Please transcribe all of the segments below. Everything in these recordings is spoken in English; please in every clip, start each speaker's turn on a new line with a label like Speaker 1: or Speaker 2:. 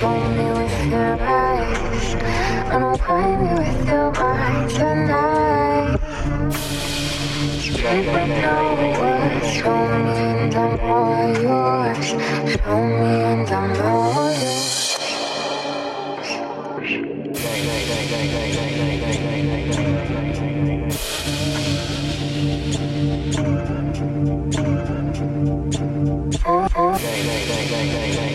Speaker 1: Play me with your eyes. and to me with your mind tonight. Straight with and I'm all yours. Show me and I'm all yours.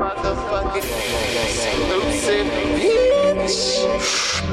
Speaker 2: motherfucking exclusive bitch.